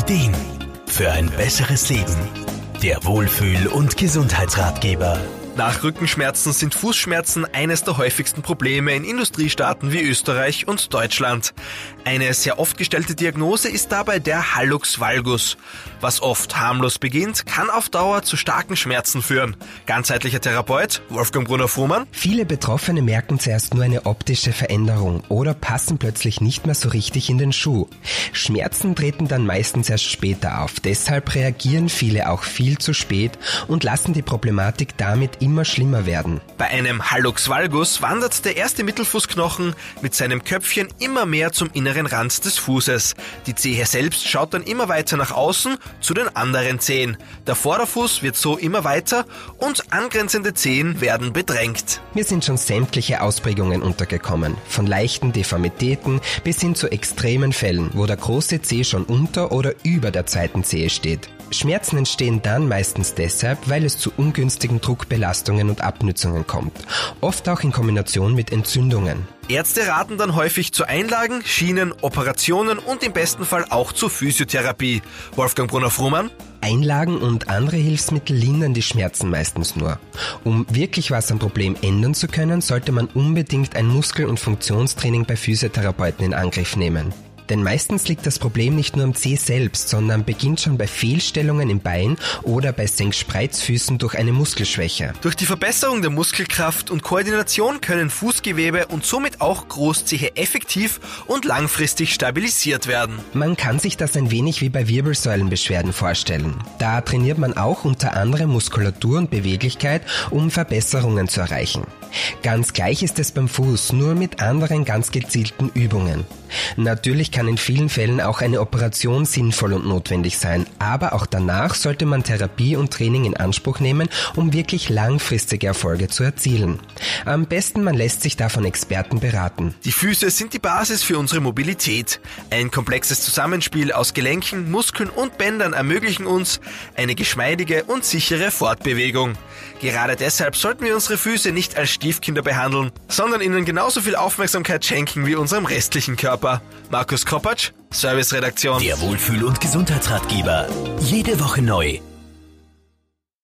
Ideen für ein besseres Leben. Der Wohlfühl- und Gesundheitsratgeber. Nach Rückenschmerzen sind Fußschmerzen eines der häufigsten Probleme in Industriestaaten wie Österreich und Deutschland. Eine sehr oft gestellte Diagnose ist dabei der Hallux valgus. Was oft harmlos beginnt, kann auf Dauer zu starken Schmerzen führen. Ganzheitlicher Therapeut Wolfgang Brunner-Fuhrmann. Viele Betroffene merken zuerst nur eine optische Veränderung oder passen plötzlich nicht mehr so richtig in den Schuh. Schmerzen treten dann meistens erst später auf. Deshalb reagieren viele auch viel zu spät und lassen die Problematik damit immer schlimmer werden. Bei einem Hallux valgus wandert der erste Mittelfußknochen mit seinem Köpfchen immer mehr zum inneren Rand des Fußes. Die Zehe selbst schaut dann immer weiter nach außen zu den anderen Zehen. Der Vorderfuß wird so immer weiter und angrenzende Zehen werden bedrängt. Mir sind schon sämtliche Ausprägungen untergekommen, von leichten Deformitäten bis hin zu extremen Fällen, wo der große Zeh schon unter oder über der zweiten Zehe steht. Schmerzen entstehen dann meistens deshalb, weil es zu ungünstigen Druckbelastungen und Abnützungen kommt, oft auch in Kombination mit Entzündungen. Ärzte raten dann häufig zu Einlagen, Schienen, Operationen und im besten Fall auch zur Physiotherapie. Wolfgang Brunner-Frumann? Einlagen und andere Hilfsmittel lindern die Schmerzen meistens nur. Um wirklich was am Problem ändern zu können, sollte man unbedingt ein Muskel- und Funktionstraining bei Physiotherapeuten in Angriff nehmen. Denn meistens liegt das Problem nicht nur am Zeh selbst, sondern beginnt schon bei Fehlstellungen im Bein oder bei Senkspreizfüßen durch eine Muskelschwäche. Durch die Verbesserung der Muskelkraft und Koordination können Fußgewebe und somit auch Großzehe effektiv und langfristig stabilisiert werden. Man kann sich das ein wenig wie bei Wirbelsäulenbeschwerden vorstellen. Da trainiert man auch unter anderem Muskulatur und Beweglichkeit, um Verbesserungen zu erreichen. Ganz gleich ist es beim Fuß, nur mit anderen ganz gezielten Übungen. Natürlich kann in vielen Fällen auch eine Operation sinnvoll und notwendig sein, aber auch danach sollte man Therapie und Training in Anspruch nehmen, um wirklich langfristige Erfolge zu erzielen. Am besten man lässt sich da von Experten beraten. Die Füße sind die Basis für unsere Mobilität. Ein komplexes Zusammenspiel aus Gelenken, Muskeln und Bändern ermöglichen uns eine geschmeidige und sichere Fortbewegung. Gerade deshalb sollten wir unsere Füße nicht als Stiefkinder behandeln, sondern ihnen genauso viel Aufmerksamkeit schenken wie unserem restlichen Körper. Markus Kopacz, Serviceredaktion. Der Wohlfühl- und Gesundheitsratgeber. Jede Woche neu